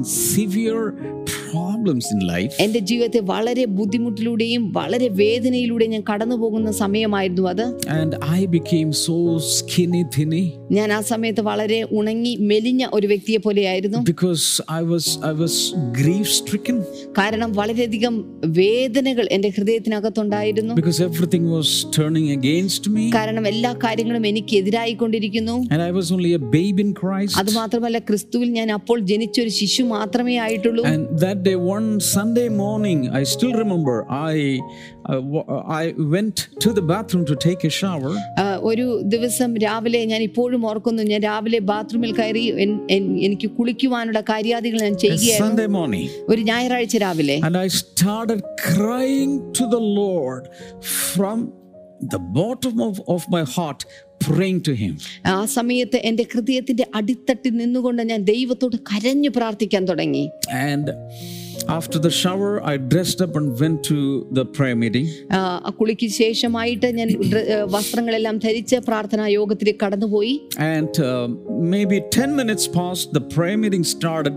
and in problems in life.
എന്റെ ജീവിതത്തെ വളരെ ബുദ്ധിമുട്ടിലൂടെയും വളരെ വേദനയിലൂടെയും ഞാൻ കടന്നു പോകുന്ന സമയമായിരുന്നു അത്.
And I became so skinny, തിനി
ഞാൻ ആ സമയത്ത് വളരെ ഉണങ്ങി മെലിഞ്ഞ ഒരു വ്യക്തിയെ പോലെയായിരുന്നു.
Because I was I was grief stricken.
കാരണം വളരെയധികം വേദനകൾ എന്റെ ഹൃദയത്തിനകത്തുണ്ടായിരുന്നു.
Because everything was turning against me.
കാരണം എല്ലാ കാര്യങ്ങളും എനിക്ക് എതിരായി
കൊണ്ടിരിക്കുന്നു. I was only a a in Christ.
അത് മാത്രമല്ല ക്രിസ്തുവിൽ ഞാൻ അപ്പോൾ ജനിച്ചൊരു ശിശു മാത്രമേ ആയിട്ടുള്ളൂ.
And that day, one Sunday morning, I still remember, I uh, w- I went to the bathroom to take a shower.
ആ, ഒരു ദിവസം രാവിലെ ഞാൻ ഇപ്പോഴും ഓർക്കുന്നു ഞാൻ രാവിലെ ബാത്റൂമിൽ കയറി എൻ- എൻ- എനിക്ക് കുളിക്കുവാനുള്ള കാര്യാദികൾ ഞാൻ
A
ചെയ്യുകയായിരുന്നു
Sunday morning.
ഒരു ഞായറാഴ്ച രാവിലെ
And I started crying to the Lord from the bottom of, of my heart, praying to Him.
ആ സമയത്ത് എൻ്റെ ഹൃദയത്തിന്റെ അടിത്തട്ടിൽ നിന്നുകൊണ്ട് ഞാൻ ദൈവത്തോട് കരഞ്ഞു പ്രാർത്ഥിക്കാൻ തുടങ്ങി
And after the shower, I dressed up and went to the prayer meeting.
ആ, ആ കുളിക്ക് ശേഷമായിട്ട് ഞാൻ ഡ്ര- ഏ, വസ്ത്രങ്ങളെല്ലാം ധരിച്ച് പ്രാർത്ഥനാ യോഗത്തിലേക്ക് കടന്നുപോയി
And uh, maybe 10 minutes passed, the prayer meeting started,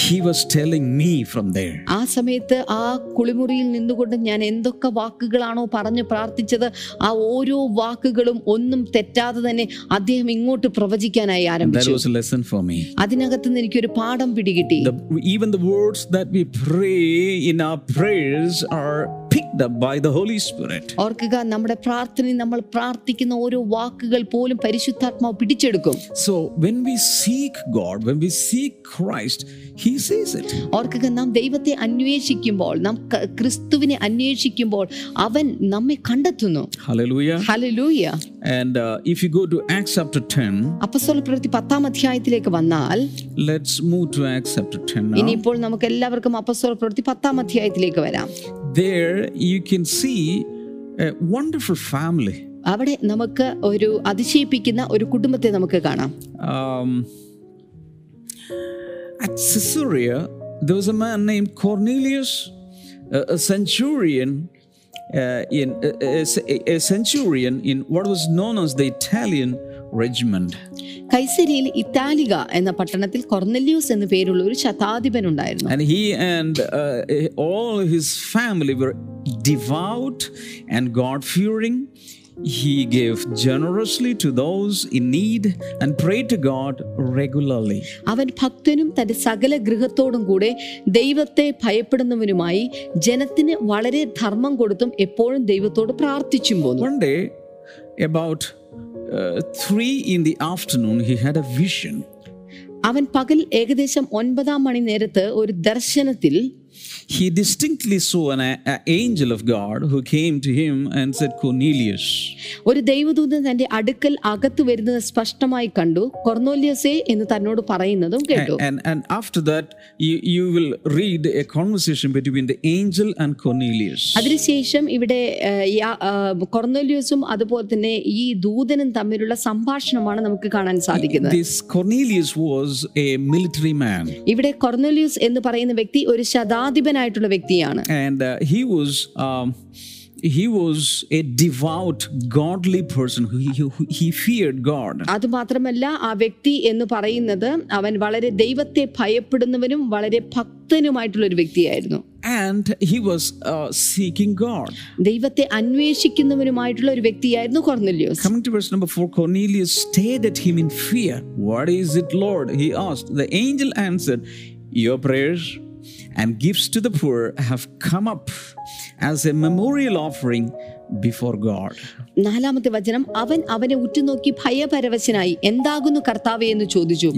he was telling me from there.
ആ സമയത്ത് ആ കുളിമുറിയിൽ നിന്നുകൊണ്ട് ഞാൻ എന്തൊക്കെ വാക്കുകളാണോ പറഞ്ഞ് പ്രാർത്ഥിച്ചത് ആ ഓരോ വാക്കുകളും ഒന്നും തെറ്റാതെ തന്നെ അദ്ദേഹം ഇങ്ങോട്ട് പ്രവചിക്കാനായി
That
ആരംഭിച്ചു
was a lesson for me.
അതിനകത്ത് നിന്ന് എനിക്കൊരു പാഠം പിടികിട്ടി
The, even the words that we pray in our prayers are picked up by the Holy Spirit.
ഓർക്കുക നമ്മുടെ പ്രാർത്ഥനയിൽ നമ്മൾ പ്രാർത്ഥിക്കുന്ന ഓരോ വാക്കുകൾ പോലും പരിശുദ്ധാത്മാവ് പിടിച്ചെടുക്കും
So when we seek God, when we seek Christ, He sees it.
ഓർക്കുക നാം ദൈവത്തെ അന്വേഷിക്കുമ്പോൾ നാം ക- ക്രിസ്തുവിനെ അന്വേഷിക്കുമ്പോൾ അവൻ നമ്മെ കണ്ടെത്തുന്നു
Hallelujah.
ഹല്ലേലൂയ
And uh, if you go to Acts chapter 10,
അപ്പസ്തോല പ്രവൃത്തി പത്താം അധ്യായത്തിലേക്ക് വന്നാൽ
let's move to Acts chapter 10 now.
ഇനിയിപ്പോൾ നമുക്ക് എല്ലാവർക്കും അപ്പസ്തോല പ്രവൃത്തി പത്താം അധ്യായത്തിലേക്ക് വരാം
There you can see a wonderful family.
അവിടെ നമുക്ക് ഒരു അതിശയിപ്പിക്കുന്ന ഒരു കുടുംബത്തെ നമുക്ക് കാണാം
Um, at Caesarea, there was a man named Cornelius, a, a centurion. Uh, in a, a- a centurion in what was known as the Italian regiment,
കൈസരിയിൽ ഇറ്റാലിക എന്ന പട്ടണത്തിൽ കൊർനെല്യൂസ് എന്ന പേരുള്ള ഒരു ശതാധിപൻ ഉണ്ടായിരുന്നു
and he and uh, all his family were devout and God-fearing. He gave generously to those in need and prayed to God regularly.
അവൻ ഭക്തനും തന്റെ സകല ഗൃഹത്തോടും കൂടെ ദൈവത്തെ ഭയപ്പെടുന്നവനുമായി ജനത്തിന് വളരെ ധർമ്മം കൊടുത്തും എപ്പോഴും ദൈവത്തോട് പ്രാർത്ഥിച്ചും പോന്നു
One day, about uh, three in the afternoon, he had a vision.
അവൻ പകൽ ഏകദേശം ഒൻപതാം മണി നേരത്ത് ഒരു ദർശനത്തിൽ
He distinctly saw an a- a angel of God who came to him and said, Cornelius.
ഒരു ദൈവദൂതൻ തന്റെ അടുക്കൽ അകത്ത് വരുന്നത് സ്പഷ്ടമായി കണ്ടു കൊർന്നോലിയസേ എന്ന് തന്നോട് പറയുന്നതും കേട്ടു
And, and after that, you, you will read a conversation between the angel and Cornelius.
അതിനുശേഷം ഇവിടെ ആഹ്, അതുപോലെ തന്നെ ഈ ദൂതനും തമ്മിലുള്ള സംഭാഷണമാണ് നമുക്ക് കാണാൻ സാധിക്കുന്നത്
This Cornelius was a military man,
ഇവിടെ കൊർന്നോലിയസ് എന്ന് പറയുന്ന വ്യക്തി ഒരു ശതാധിപനായിട്ടുള്ള വ്യക്തിയാണ്
and uh, he was. Um, he was a devout, godly person. Who he, who he feared God.
അതുമാത്രമല്ല ആ വ്യക്തി എന്ന് പറയുന്നത് അവൻ വളരെ ദൈവത്തെ ഭയപ്പെടുന്നവനും വളരെ ഭക്തനുമായിട്ടുള്ള ഒരു വ്യക്തിയായിരുന്നു
And he was uh, seeking God.
ദൈവത്തെ അന്വേഷിക്കുന്നവനുമായിട്ടുള്ള ഒരു വ്യക്തിയായിരുന്നു കൊർന്നല്യോസ്
Coming to verse number 4, Cornelius stared at him in fear. What is it, Lord? He asked. The angel answered, Your prayers and gifts to the poor have come up as a memorial offering before God.
നാലാമത്തെ വചനം അവൻ അവനെ ഉറ്റുനോക്കി ഭയപരവശനായി എന്താകുന്നു കർത്താവേ എന്ന് ചോദിച്ചു.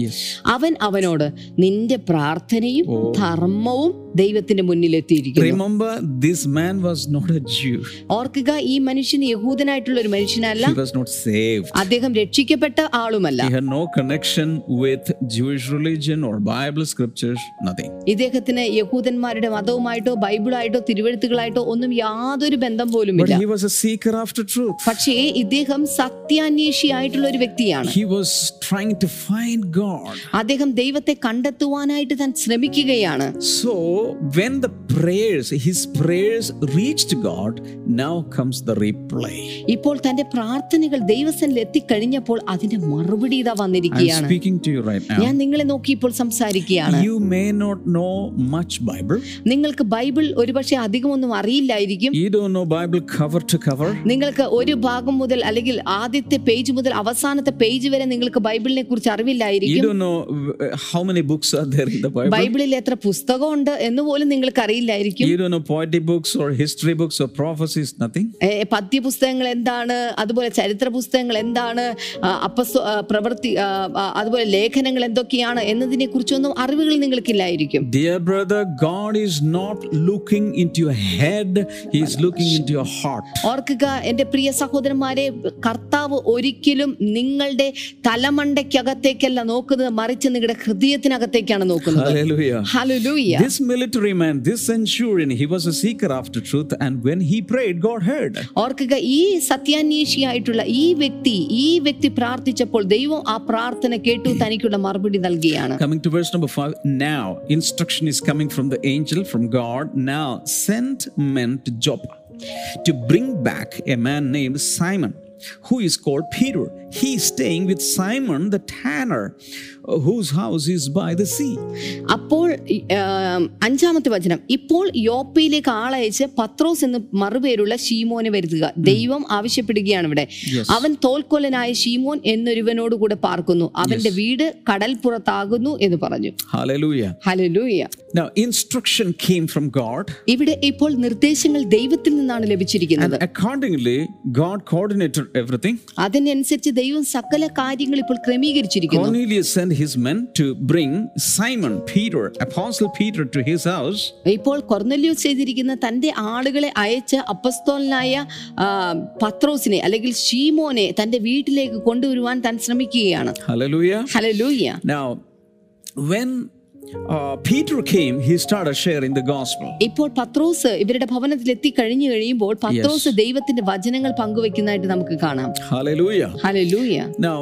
അവൻ അവനോട് നിന്റെ പ്രാർത്ഥനയും ധർമ്മവും ദൈവത്തിന്റെ മുന്നിൽ എത്തിയിരിക്കുന്നു.
Remember, this man was not a Jew,
ഓർക്കുക ഈ മനുഷ്യൻ യഹൂദനായിട്ടുള്ള ഒരു മനുഷ്യനല്ല.
He was not saved.
അദ്ദേഹം രക്ഷിക്കപ്പെട്ട ആളുമല്ല.
He had no connection with Jewish religion or Bible scriptures, nothing.
ഇദ്ദേഹത്തിന് യഹൂദന്മാരുടെ മതവുമായിട്ടോ ബൈബിളായിട്ടോ തിരുവഴുത്തുകളായിട്ടോ ഒന്നും യാതൊരു ബന്ധം
പോലും
പോലുമില്ല പക്ഷേ ഇദ്ദേഹം സത്യാന്വേഷി ആയിട്ടുള്ള ഒരു വ്യക്തിയാണ് അദ്ദേഹം ദൈവത്തെ കണ്ടെത്തുവാനായിട്ട് താൻ ശ്രമിക്കുകയാണ്.
So when the prayers his prayers reached god now comes the reply
ഇപ്പോൾ തന്റെ പ്രാർത്ഥനകൾ ദൈവസ്ഥനിൽ എത്തി കഴിഞ്ഞപ്പോൾ അതിന്റെ മറുപടി ഇതാ വന്നിരിക്കുകയാണ്.
Speaking to you right now.
ഞാൻ നിങ്ങളെ നോക്കി ഇപ്പോൾ സംസാരിക്കുകയാണ്.
You may not know much Bible
നിങ്ങൾക്ക് ബൈബിൾ ഒരുപക്ഷേ അധികമൊന്നും അറിയില്ലായിരിക്കും.
You don't know bible cover to cover.
നിങ്ങൾക്ക് ഒരു ഭാഗം മുതൽ അല്ലെങ്കിൽ ആദ്യത്തെ പേജ് മുതൽ അവസാനത്തെ പേജ് വരെ നിങ്ങൾക്ക് ബൈബിളിനെ കുറിച്ച് അറിവില്ലായിരിക്കും. ബൈബിളിൽ എത്ര പുസ്തകമുണ്ട് എന്ന് പോലും നിങ്ങൾക്ക് അറിയില്ലായിരിക്കും. പദ്യപുസ്തകങ്ങൾ എന്താണ്? അതുപോലെ ചരിത്ര പുസ്തകങ്ങൾ എന്താണ്? പ്രവൃത്തി അതുപോലെ ലേഖനങ്ങൾ എന്തൊക്കെയാണ് എന്നതിനെ കുറിച്ചൊന്നും അറിവുകൾ നിങ്ങൾക്കില്ലായിരിക്കും.
Dear brother, God is not looking into your head, He is looking into your heart.
ഓർക്കുക എന്റെ പ്രിയ സഹോദരന്മാരെ കർത്താവ് ഒരിക്കലും നിങ്ങളുടെ തലമണ്ടയ്ക്കകത്തേക്കല്ല നോക്കുന്നത് മറിച്ച് നിങ്ങളുടെ ഹൃദയത്തിനകത്തേക്കാണ് നോക്കുന്നത്
Hallelujah.
Hallelujah
This military man, this centurion, he was a seeker after truth, and when he prayed, God heard.
ഓർക്കുക ഈ സത്യാന്വേഷിയായിട്ടുള്ള ഈ വ്യക്തി ഈ വ്യക്തി പ്രാർത്ഥിച്ചപ്പോൾ ദൈവം ആ പ്രാർത്ഥന കേട്ടു തനിക്കുള്ള മറുപടി നൽകിയാണ്
Coming to verse number five, now instruction is coming from the angel from God. Now send men to Joppa to bring back a man named Simon, who is called Peter. He is staying with Simon the tanner, uh, whose house is by the sea.
അപ്പോൾ അഞ്ചാമത്തെ വചനം. ഇപ്പോൾ യോപ്പയിലേക്ക് ആളയച്ച് പത്രോസ് എന്ന് മറുപേരുള്ള ഷീമോനെ വരുത്തുക. ദൈവം ആവശ്യപ്പെടുകയാണ് ഇവിടെ. അവൻ തോൽക്കൊലനായ ഷീമോൻ എന്നൊരുവനോട് കൂടെ പാർക്കുന്നു. അവന്റെ വീട് കടൽപ്പുറത്താകുന്നു എന്ന് പറഞ്ഞു.
Now, instruction came from God,
ഇവിടെ ഇപ്പോൾ നിർദ്ദേശങ്ങൾ ദൈവത്തിൽ നിന്നാണ് ലഭിച്ചിരിക്കുന്നത്.
Accordingly, God coordinated everything.
അതിനനുസരിച്ച് ദൈവം സകല കാര്യങ്ങൾ ഇപ്പോൾ ക്രമീകരിച്ചിരിക്കുന്നു.
Cornelius sent his men to bring Simon, Peter, Apostle Peter, to his house.
ഇപ്പോൾ കൊർന്നല്യൂസ് ചെയ്തിരിക്കുന്ന തന്റെ ആളുകളെ അയച്ച് അപ്പസ്തോലനായ പത്രോസിനെ അല്ലെങ്കിൽ ഷീമോനെ തന്റെ വീട്ടിലേക്ക് കൊണ്ടുവരുവാൻ താൻ ശ്രമിക്കുകയാണ്.
Hallelujah
hallelujah
Now, when uh, Peter he started sharing the gospel.
ഇപ്പോൾ പത്രോസ് ഇവരുടെ ഭവനത്തിൽ എത്തി കഴിഞ്ഞു കഴിയുമ്പോൾ പത്രോസ് ദൈവത്തിന്റെ വചനങ്ങൾ പങ്കുവെക്കുന്നതായിട്ട് നമുക്ക് കാണാം
Hallelujah.
Hallelujah
Now,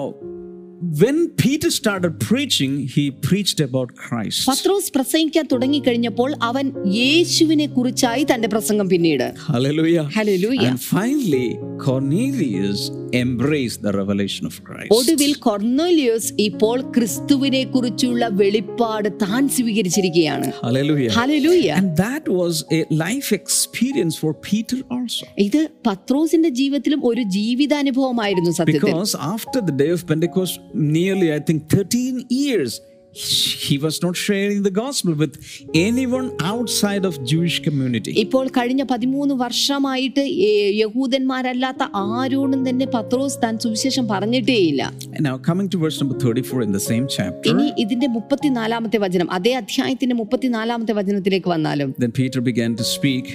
when Peter started preaching, he preached about Christ.
പത്രോസ് പ്രസംഗിക്കാൻ തുടങ്ങിക്കഴിഞ്ഞപ്പോൾ അവൻ യേശുവിനെ കുറിച്ചായി തന്റെ പ്രസംഗം പിന്നീട്
Hallelujah.
Hallelujah
And finally, Cornelius embraced the revelation of Christ.
ഒടുവിൽ കൊർന്നോലിയോസ് ഇപ്പോൾ ക്രിസ്തുവിനെ കുറിച്ചുള്ള വെളിപ്പാട് താൻ സ്വീകരിച്ചിരിക്കുകയാണ്
Hallelujah.
Hallelujah
And that was a life experience for Peter also.
ഇത് പത്രോസിന്റെ ജീവിതത്തിലും ഒരു ജീവിതാനുഭവമായിരുന്നു സത്യത്തിൽ
Because after the day of Pentecost, nearly, I think, 13 years, he was not sharing the gospel with anyone outside of Jewish community.
ഇപ്പോൾ കഴിഞ്ഞ പതിമൂന്ന് വർഷമായിട്ട് ഏ- യഹൂദന്മാരല്ലാത്ത ആരോടും തന്നെ പത്രോസ് താൻ സുവിശേഷം പറഞ്ഞിട്ടേയില്ല
And now coming to verse number 34 in the same chapter,
ഇനി ഇതിന്റെ മുപ്പത്തിനാലാമത്തെ വചനം അതേ അധ്യായത്തിന്റെ മുപ്പത്തിനാലാമത്തെ വചനത്തിലേക്ക് വന്നാലും
then Peter began to speak.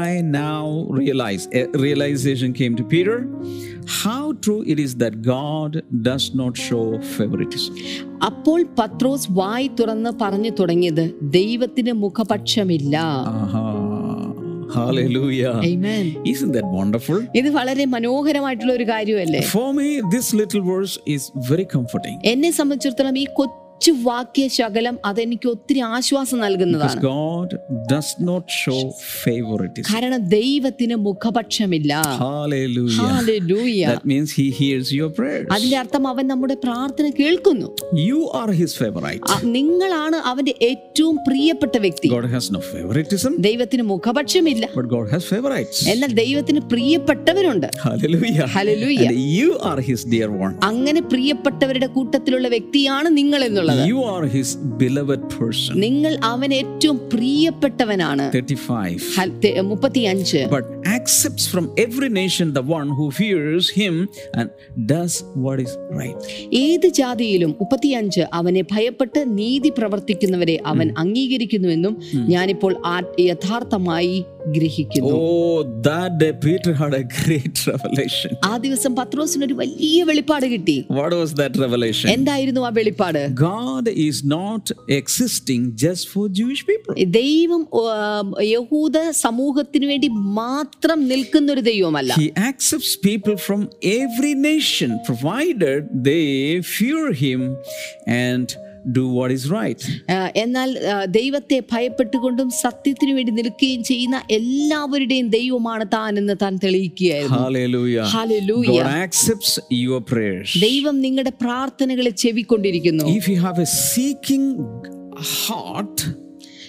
I now realize, a realization came to Peter, How true it is that God does not show favoritism.
അപ്പോൾ പത്രോസ് വായി തുറന്ന് പറഞ്ഞു തുടങ്ങിയത് ദൈവത്തിന് മുഖപക്ഷമില്ല
Aha. Hallelujah.
Amen.
Isn't that wonderful?
ഇത് വളരെ മനോഹരമായിട്ടുള്ള ഒരു കാര്യമല്ലേ
For me, this little verse is very comforting.
എന്നെ സംബന്ധിച്ചിടത്തോളം ഈ കൊച്ചു അച്ചു വാക്യ ശകലം അതെനിക്ക് ഒത്തിരി ആശ്വാസം നൽകുന്നതാണ്. കാരണം ദൈവത്തിന് മുഖപക്ഷമില്ല. അതിന്റെ അർത്ഥം അവൻ നമ്മുടെ പ്രാർത്ഥന കേൾക്കുന്നു.
യു ആർ
ഹിസ് നിങ്ങളാണ് അവന്റെ ഏറ്റവും പ്രിയപ്പെട്ട വ്യക്തി. ദൈവത്തിന് മുഖപക്ഷമില്ല. എന്നാൽ ദൈവത്തിന് പ്രിയപ്പെട്ടവരുണ്ട്. അങ്ങനെ പ്രിയപ്പെട്ടവരുടെ കൂട്ടത്തിലുള്ള വ്യക്തിയാണ് നിങ്ങൾ എന്നുള്ളത് എന്നുള്ളത്
You are his beloved person.
നിങ്ങൾ അവൻ ഏറ്റവും പ്രിയപ്പെട്ടവനാണ്
35.
ഹൽ- തെ- മുപ്പത്തിയഞ്ച്
But accepts from every nation the one who fears him and does what is right.
ഏത് ജാതിയിലും മുപ്പത്തിയഞ്ച് അവനെ ഭയപ്പെട്ട് നീതി പ്രവർത്തിക്കുന്നവരെ അവൻ അംഗീകരിക്കുന്നുവെന്നും ഞാനിപ്പോൾ യഥാർത്ഥമായി ഗ്രഹിക്കുന്നു
Oh, that day Peter had a great revelation.
ആ ദിവസം പത്രോസിന് ഒരു വലിയ വെളിപ്പാട് കിട്ടി
What was that revelation?
എന്തായിരുന്നു ആ വെളിപ്പാട്
God is not existing just for Jewish people.
ദൈവം ആ, യഹൂദ സമൂഹത്തിന് വേണ്ടി മാത്രം നിൽക്കുന്ന ഒരു ദൈവമല്ല
He accepts people from every nation provided they fear him and do what is right.
ആ, എന്നാൽ ആ, ദൈവത്തെ ഭയപ്പെട്ടുകൊണ്ടും സത്യത്തിനു വേണ്ടി നിൽക്കുകയും ചെയ്യുന്ന എല്ലാവരുടെയും ദൈവമാണ് താൻ എന്ന് താൻ തെളിയിക്കുകയായിരുന്നു
Hallelujah.
Hallelujah.
God accepts your prayers.
ദൈവം നിങ്ങളുടെ പ്രാർത്ഥനകളെ ചെവിക്കൊണ്ടിരിക്കുന്നു
If you have a seeking heart,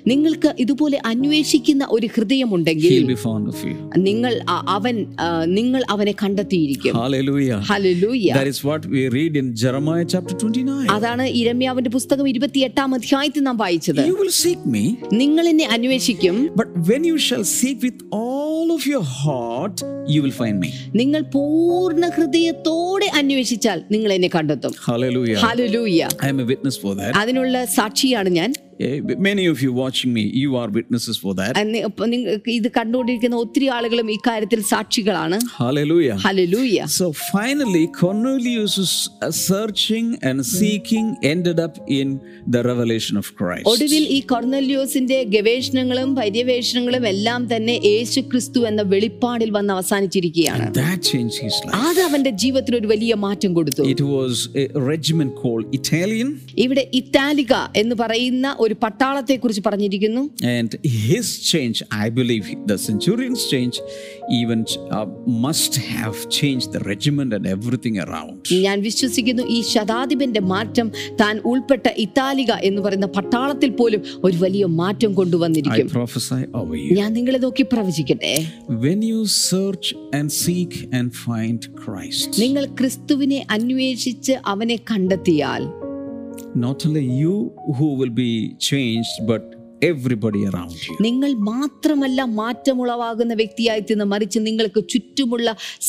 നിങ്ങൾക്ക് ഇതുപോലെ അന്വേഷിക്കുന്ന ഒരു ഹൃദയമുണ്ടെങ്കിൽ. നിങ്ങൾ അവൻ നിങ്ങൾ അവനെ കണ്ടെത്തിയിരിക്കും
Hallelujah.
Hallelujah
That is what we read in Jeremiah chapter 29.
അതാണ് ഇരമ്യാവിന്റെ പുസ്തകം ഇരുപത്തിയെട്ടാം അധ്യായത്തിൽ നാം വായിച്ചത്
You will seek me,
നിങ്ങൾ എന്നെ അന്വേഷിക്കും
but when you shall seek with all of your heart, you will find me.
നിങ്ങൾ പൂർണ ഹൃദയത്തോടെ അന്വേഷിച്ചാൽ നിങ്ങൾ എന്നെ കണ്ടെത്തും
Hallelujah.
Hallelujah
I am a witness for that.
അതിനുള്ള സാക്ഷിയാണ് ഞാൻ
many of you watching me you are witnesses for that.
And appo ning idu kandodirikkana ottri aalukalum ee kaaryathil saakshigalana
hallelujah.
Hallelujah.
So finally cornelius uh, searching and seeking ended up in the revelation of christ.
odivil ee cornelius inde gaveshanangalum paryaveshanangalum ellam thanne yesu christu enna velippadil vanna avasanichirikkiyana
that changed his life.
aad avante jeevathil oru valiya maattam koduthu
it was a regiment called italian.
ivide italica ennu parayunna oru ഒരു പട്ടാളത്തെ കുറിച്ച് പറഞ്ഞിരിക്കുന്നു ഞാൻ വിശ്വസിക്കുന്നു ഈ ശതാധിപന്റെ മാറ്റം താൻ ഉൾപ്പെട്ട ഇത്താലിക എന്ന് പറയുന്ന പട്ടാളത്തിൽ പോലും ഒരു വലിയ മാറ്റം കൊണ്ടുവന്നിരിക്കും. ഞാൻ നിങ്ങളെ നോക്കി പ്രവചിക്കട്ടെ. നിങ്ങൾ ക്രിസ്തുവിനെ അന്വേഷിച്ച് അവനെ കണ്ടെത്തിയാൽ
not only you who will be changed, but everybody around you.
നിങ്ങൾ മാത്രമല്ല മാറ്റമുളവാകുന്ന വ്യക്തിയായി തീർന്ന് മറിച്ച് നിങ്ങൾക്ക് ചുറ്റുമുള്ള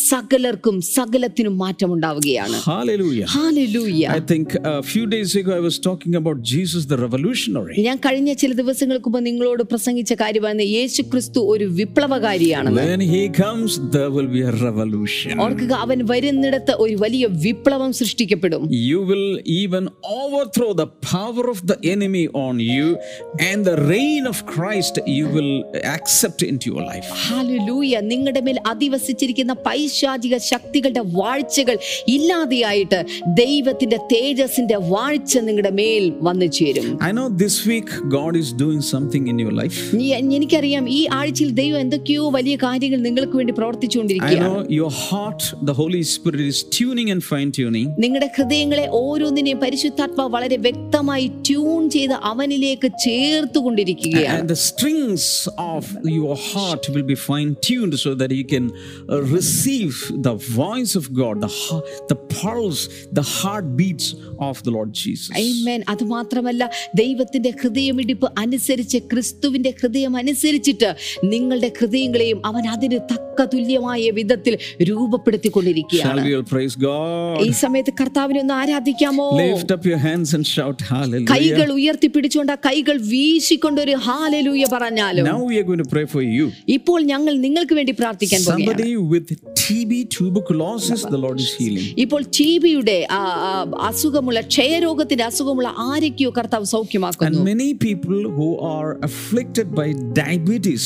സകലർക്കും സകലത്തിനും മാറ്റമുണ്ടാവുകയാണ്
Hallelujah.
Hallelujah
I think a few days ago I was talking about Jesus the revolutionary.
ഞാൻ കഴിഞ്ഞ ചില ദിവസങ്ങൾക്ക് മുമ്പ് നിങ്ങളോട് പ്രസംഗിച്ച കാര്യമാണ് യേശു ക്രിസ്തു ഒരു വിപ്ലവകാരിയാണെന്ന്
When he comes, there will be a revolution.
ഓർക്കുക അവൻ വരുന്നിടത്ത് ഒരു വലിയ വിപ്ലവം സൃഷ്ടിക്കപ്പെടും
You will even overthrow the power of the enemy on you, and the reign of Christ you will accept into your life.
Hallelujah നിങ്ങളുടെ മേൽ അധിവസിച്ചിരിക്കുന്ന പൈശാചിക ശക്തികളുടെ വാഴ്ചകൾ ഇല്ലാതെയായിട്ട് ദൈവത്തിന്റെ തേജസിന്റെ വാഴ്ച നിങ്ങളുടെ മേൽ വന്നു ചേരും
I know this week God is doing something in your life.
എനിക്കറിയാം ഈ ആഴ്ചയിൽ ദൈവം എന്തൊക്കെയോ വലിയ കാര്യങ്ങൾ നിങ്ങൾക്ക് വേണ്ടി
I
പ്രവർത്തിച്ചുകൊണ്ടിരിക്കുകയാണ്
know your heart, the Holy Spirit is tuning and fine tuning.
നിങ്ങളുടെ ഹൃദയങ്ങളെ ഓരോന്നിനെയും പരിശുദ്ധാത്മാവ് വളരെ വ്യക്തമായി ട്യൂൺ ചെയ്ത് അവനിലേക്ക് ചേർത്തുകൊണ്ടിരിക്കുകയാണ്
And the strings of your heart will be fine tuned so that you can uh, receive the voice of God, the, the pulse, the heartbeats of the Lord Jesus
Amen. അത് മാത്രമല്ല ദൈവത്തിന്റെ ഹൃദയമിടിപ്പ് അനുസരിച്ച് ക്രിസ്തുവിന്റെ ഹൃദയം അനുസരിച്ചിട്ട് നിങ്ങളുടെ ഹൃദയങ്ങളെയും അവൻ അതിന് തക്ക തുല്യമായ വിധത്തിൽ
രൂപപ്പെടുത്തി
രൂപപ്പെടുത്തിക്കൊണ്ടിരിക്കുകയാണ്? ഈ സമയത്ത് കർത്താവിനെ ഒന്ന് ആരാധിക്കാമോ
Lift up your hands and shout hallelujah.
കൈകൾ ഉയർത്തിപ്പിടിച്ചുകൊണ്ട് ആ കൈകൾ വീശിക്കൊണ്ട് ഒരു ഹാലലൂയ പറഞ്ഞാലും
Now we are going to pray for you.
ഇപ്പോൾ ഞങ്ങൾ നിങ്ങൾക്ക് വേണ്ടി പ്രാർത്ഥിക്കാൻ പോകുകയാണ്
Somebody with TB, tuberculosis, the Lord is healing.
ഇപ്പോൾ ടിബിയുടെ അസുഖമുള്ള ക്ഷയരോഗത്തിന്റെ അസുഖമുള്ള ആരൊക്കെയോ കർത്താവ് സൗഖ്യമാക്കുന്നു
many people who are afflicted by diabetes,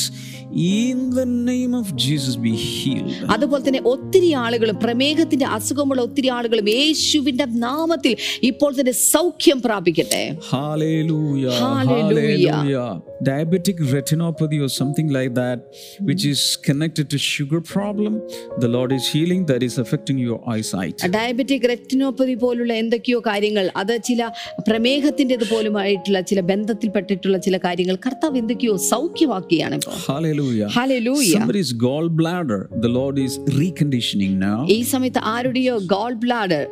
in the name of Jesus, be healed.
അതുപോലെ തന്നെ ഒത്തിരി ആളുകളും പ്രമേഹത്തിന്റെ അസുഖമുള്ള ഒത്തിരി ആളുകളും യേശുവിന്റെ നാമത്തിൽ ഇപ്പോൾ തന്നെ സൗഖ്യം പ്രാപിക്കട്ടെ
Hallelujah.
Hallelujah.
Hallelujah. Diabetic retinopathy or something like that, which is connected to sugar problem, the Lord is healing. That is affecting your eyesight.
diabetic retinopathy പോലുള്ള എന്തൊക്കെയോ കാര്യങ്ങൾ അത് ചില പ്രമേഹത്തിന്റെത് പോലുമായിട്ടുള്ള ചില ബന്ധത്തിൽപ്പെട്ടിട്ടുള്ള ചില കാര്യങ്ങൾ കർത്താവ് എന്തൊക്കെയോ സൗഖ്യമാക്കിയാണ് ഇപ്പോൾ
Hallelujah. Hallelujah. Somebody's gallbladder, the Lord is reconditioning now.
ഈ സമയത്ത് ആരുടെയോ ഗോൾ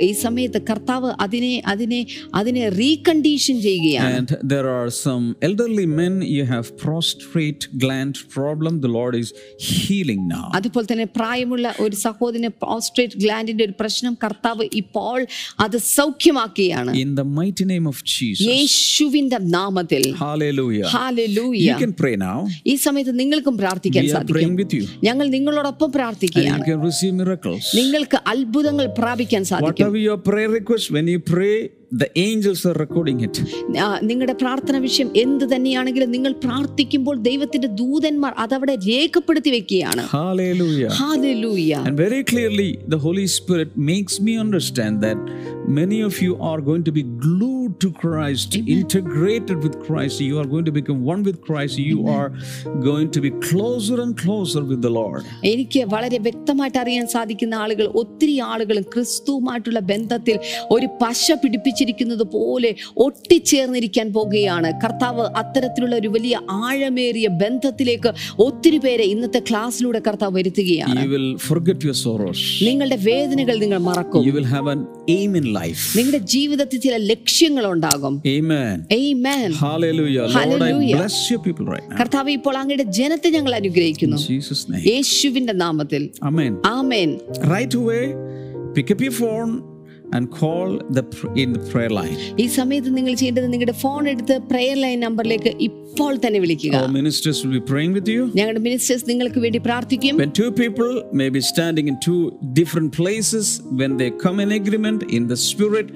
ഈ സമയത്ത് കർത്താവ് അതിനെ അതിനെ അതിനെ റീകണ്ടീഷൻ ചെയ്യുകയാണ്
And there are some elderly men you have prostrate gland problem the Lord is healing now.
അതുപോലെ തന്നെ പ്രായമുള്ള ഒരു സഹോദരന് പ്രോസ്ട്രേറ്റ് ഗ്ലാൻഡിന്റെ ഒരു പ്രശ്നം കർത്താവ് ഇപ്പോൾ അത് സൗഖ്യമാക്കുകയാണ്
In the mighty name of Jesus.
യേശുവിന്റെ നാമത്തിൽ
Hallelujah.
Hallelujah.
You can pray now.
ഈ സമയത്ത് നിങ്ങൾക്ക് പ്രാർത്ഥിക്കാൻ സാധിക്കും. ഞങ്ങൾ നിങ്ങളോടൊപ്പം പ്രാർത്ഥിക്കുകയാണ്. നിങ്ങൾക്ക് അത്ഭുതങ്ങൾ പ്രാപിക്കാൻ സാധിക്കും
The angels are recording it.
നിങ്ങളുടെ പ്രാർത്ഥന വിഷയം എന്ത് തന്നെയാണെങ്കിലും നിങ്ങൾ പ്രാർത്ഥിക്കുമ്പോൾ ദൈവത്തിന്റെ ദൂതന്മാർ അതവിടെ രേഖപ്പെടുത്തി വെക്കുകയാണ്
Hallelujah.
Hallelujah.
And very clearly the Holy Spirit makes me understand that many of you are going to be glued to Christ, mm-hmm. integrated with Christ. You are going to become one with Christ. You mm-hmm. are going to be closer and closer with the Lord.
എനിക്ക് വളരെ വ്യക്തമായിട്ട് അറിയാൻ സാധിക്കുന്ന ആളുകൾ ഒത്തിരി ആളുകൾ ക്രിസ്തുവുമായിട്ടുള്ള ബന്ധത്തിൽ ഒരു പശ പിടിപ്പിച്ചു പിടിപ്പിച്ചിരിക്കുന്നത് പോലെ ഒട്ടിച്ചേർന്നിരിക്കാൻ പോകുകയാണ് കർത്താവ് അത്തരത്തിലുള്ള ഒരു വലിയ ആഴമേറിയ ബന്ധത്തിലേക്ക് ഒത്തിരി പേരെ ഇന്നത്തെ ക്ലാസ്സിലൂടെ കർത്താവ് വരുത്തുകയാണ്
You will forget
നിങ്ങളുടെ വേദനകൾ നിങ്ങൾ മറക്കും
You will have an aim in life.
നിങ്ങളുടെ ജീവിതത്തിൽ ചില ലക്ഷ്യങ്ങൾ ഉണ്ടാകും
Amen.
Amen.
Hallelujah. Lord, I bless your people right now.
കർത്താവ് ഇപ്പോൾ അങ്ങയുടെ ജനത്തെ ഞങ്ങൾ അനുഗ്രഹിക്കുന്നു യേശുവിന്റെ നാമത്തിൽ
Amen.
Amen
Right away, pick up your phone and call the in in the prayer line.
ഈ സമയത്ത് നിങ്ങൾ ചെയ്യേണ്ടത് നിങ്ങളുടെ ഫോൺ എടുത്ത് പ്രെയർ ലൈൻ നമ്പറിലേക്ക് ഇപ്പോൾ തന്നെ വിളിക്കുക
Our ministers will be praying with you.
ഞങ്ങളുടെ മിനിസ്റ്റേഴ്സ് നിങ്ങൾക്ക് വേണ്ടി പ്രാർത്ഥിക്കും
When two people may be standing in two different places, when they come in agreement in the spirit,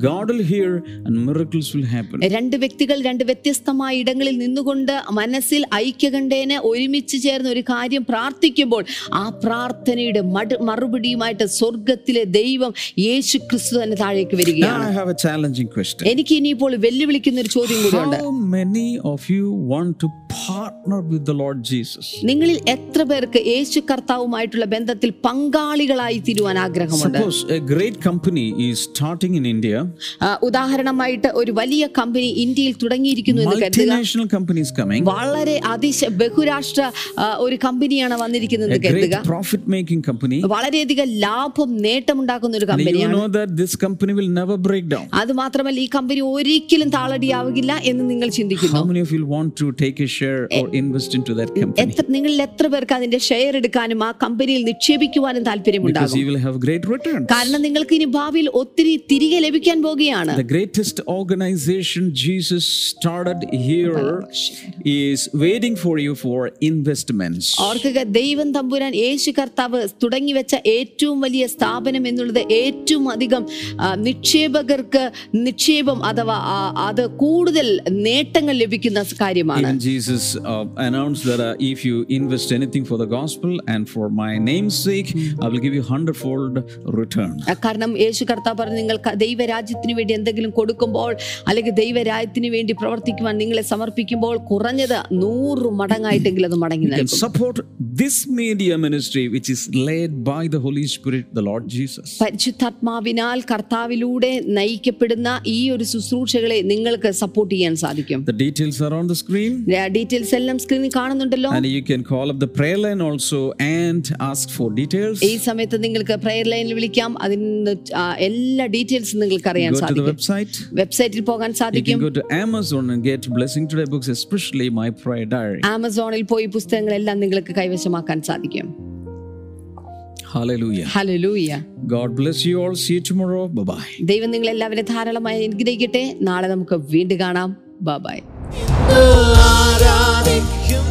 God will hear and miracles will happen.
രണ്ട് വ്യക്തികൾ രണ്ട് വ്യത്യസ്തമായ ഇടങ്ങളിൽ നിന്നുകൊണ്ട് മനസ്സിൽ ഐക്യകണ്ഠേന ഒരുമിച്ച് ചേർന്ന് ഒരു കാര്യം പ്രാർത്ഥിക്കുമ്പോൾ ആ പ്രാർത്ഥനയുടെ മറുപടിയുമായിട്ട് സ്വർഗത്തിലെ ദൈവം യേശു ക്രിസ്തു തന്നെ താഴേക്ക് വരികയാണ്.
I have a challenging question.
എനിക്ക് ഇനിയിപ്പോൾ വെല്ലുവിളിക്കുന്ന ഒരു ചോദ്യം കൂടിയുണ്ട്
How many of you want to partner with the Lord Jesus?
നിങ്ങളിൽ എത്ര പേർക്ക് യേശു കർത്താവുമായിട്ടുള്ള ബന്ധത്തിൽ പങ്കാളികളായി തീരുവാൻ ആഗ്രഹമുണ്ട്?
Suppose a great company is starting in India,
ആ, ഉദാഹരണമായിട്ട് ഒരു വലിയ കമ്പനി ഇന്ത്യയിൽ തുടങ്ങിയിരിക്കുന്നു എന്ന് കരുതുക.
Multinational companies coming,
വളരെ അതിശ ബഹുരാഷ്ട്ര ആ, ഒരു കമ്പനിയാണ് വന്നിരിക്കുന്നത്
a
എന്ന് കരുതുക
great profit making company.
വളരെയധികം ലാഭം നേട്ടമുണ്ടാക്കുന്ന ഒരു
And you
കമ്പനിയാണ്.
know that this company will never break down.
അത് മാത്രമല്ല ഈ കമ്പനി ഒരിക്കലും താളടിയാവില്ല എന്ന് നിങ്ങൾ ചിന്തിക്കുന്നു
How many of you want to take a share or invest into that company?
എത്ര നിങ്ങളിൽ എത്ര പേർക്ക് അതിന്റെ ഷെയർ എടുക്കാനും ആ കമ്പനിയിൽ നിക്ഷേപിക്കുവാനും
Because
താല്പര്യമുണ്ടാകും
you will have great returns.
കാരണം നിങ്ങൾക്ക് ഇനി ഭാവിയിൽ ഒത്തിരി തിരികെ ലഭിക്കാൻ പോകുകയാണ്
The greatest organization Jesus started here is waiting for you for investments.
ഓർക്കുക ദൈവം തമ്പുരാൻ യേശു കർത്താവ് തുടങ്ങി വെച്ച ഏറ്റവും വലിയ സ്ഥാപനം എന്നുള്ളത് ഏറ്റവും അധികം ദിവസം നിക്ഷേപകർക്ക് നിക്ഷേപം അഥവാ അത് കൂടുതൽ നേട്ടങ്ങൾ ലഭിക്കുന്ന കാര്യമാണ്. കാരണം യേശു കർത്താവ് പറഞ്ഞു നിങ്ങൾ ദൈവരാജ്യത്തിന് വേണ്ടി എന്തെങ്കിലും കൊടുക്കുമ്പോൾ അല്ലെങ്കിൽ ദൈവരാജ്യത്തിന് വേണ്ടി പ്രവർത്തിക്കുവാൻ നിങ്ങളെ സമർപ്പിക്കുമ്പോൾ കുറഞ്ഞത് നൂറ് മടങ്ങായിട്ടെങ്കിലും അത് മടങ്ങി
support this media ministry which is led by the Holy Spirit the Lord Jesus
പരിശുദ്ധാത്മാവിനാൽ കർത്താവിലൂടെ നയിക്കപ്പെടുന്ന ഈ ഒരു ശുശ്രൂഷകളെ നിങ്ങൾക്ക് സപ്പോർട്ട് ചെയ്യാൻ സാധിക്കും
The details are on the screen.
Details എല്ലാം സ്ക്രീനിൽ കാണുന്നുണ്ടല്ലോ
And you can call up the prayer line also and ask for details.
ഈ സമയത്ത് നിങ്ങൾക്ക് പ്രെയർ ലൈനിൽ വിളിക്കാം അതിന് ആ, എല്ലാ ഡീറ്റെയിൽസും നിങ്ങൾക്ക് അറിയാൻ
Go to the
സാധിക്കും
website.
വെബ്സൈറ്റിൽ പോകാൻ
You
സാധിക്കും
can go to Amazon and get Blessing Today books, especially my prayer diary.
ആമസോണിൽ പോയി പുസ്തകങ്ങളെല്ലാം നിങ്ങൾക്ക് കൈവശമാക്കാൻ സാധിക്കും
Hallelujah.
Hallelujah
God bless you all. See you tomorrow. Bye bye.
ദൈവം നിങ്ങൾ എല്ലാവരും ധാരാളമായി അനുഗ്രഹിക്കട്ടെ നാളെ നമുക്ക് വീണ്ടും കാണാം ബൈ
ഞങ്ങൾ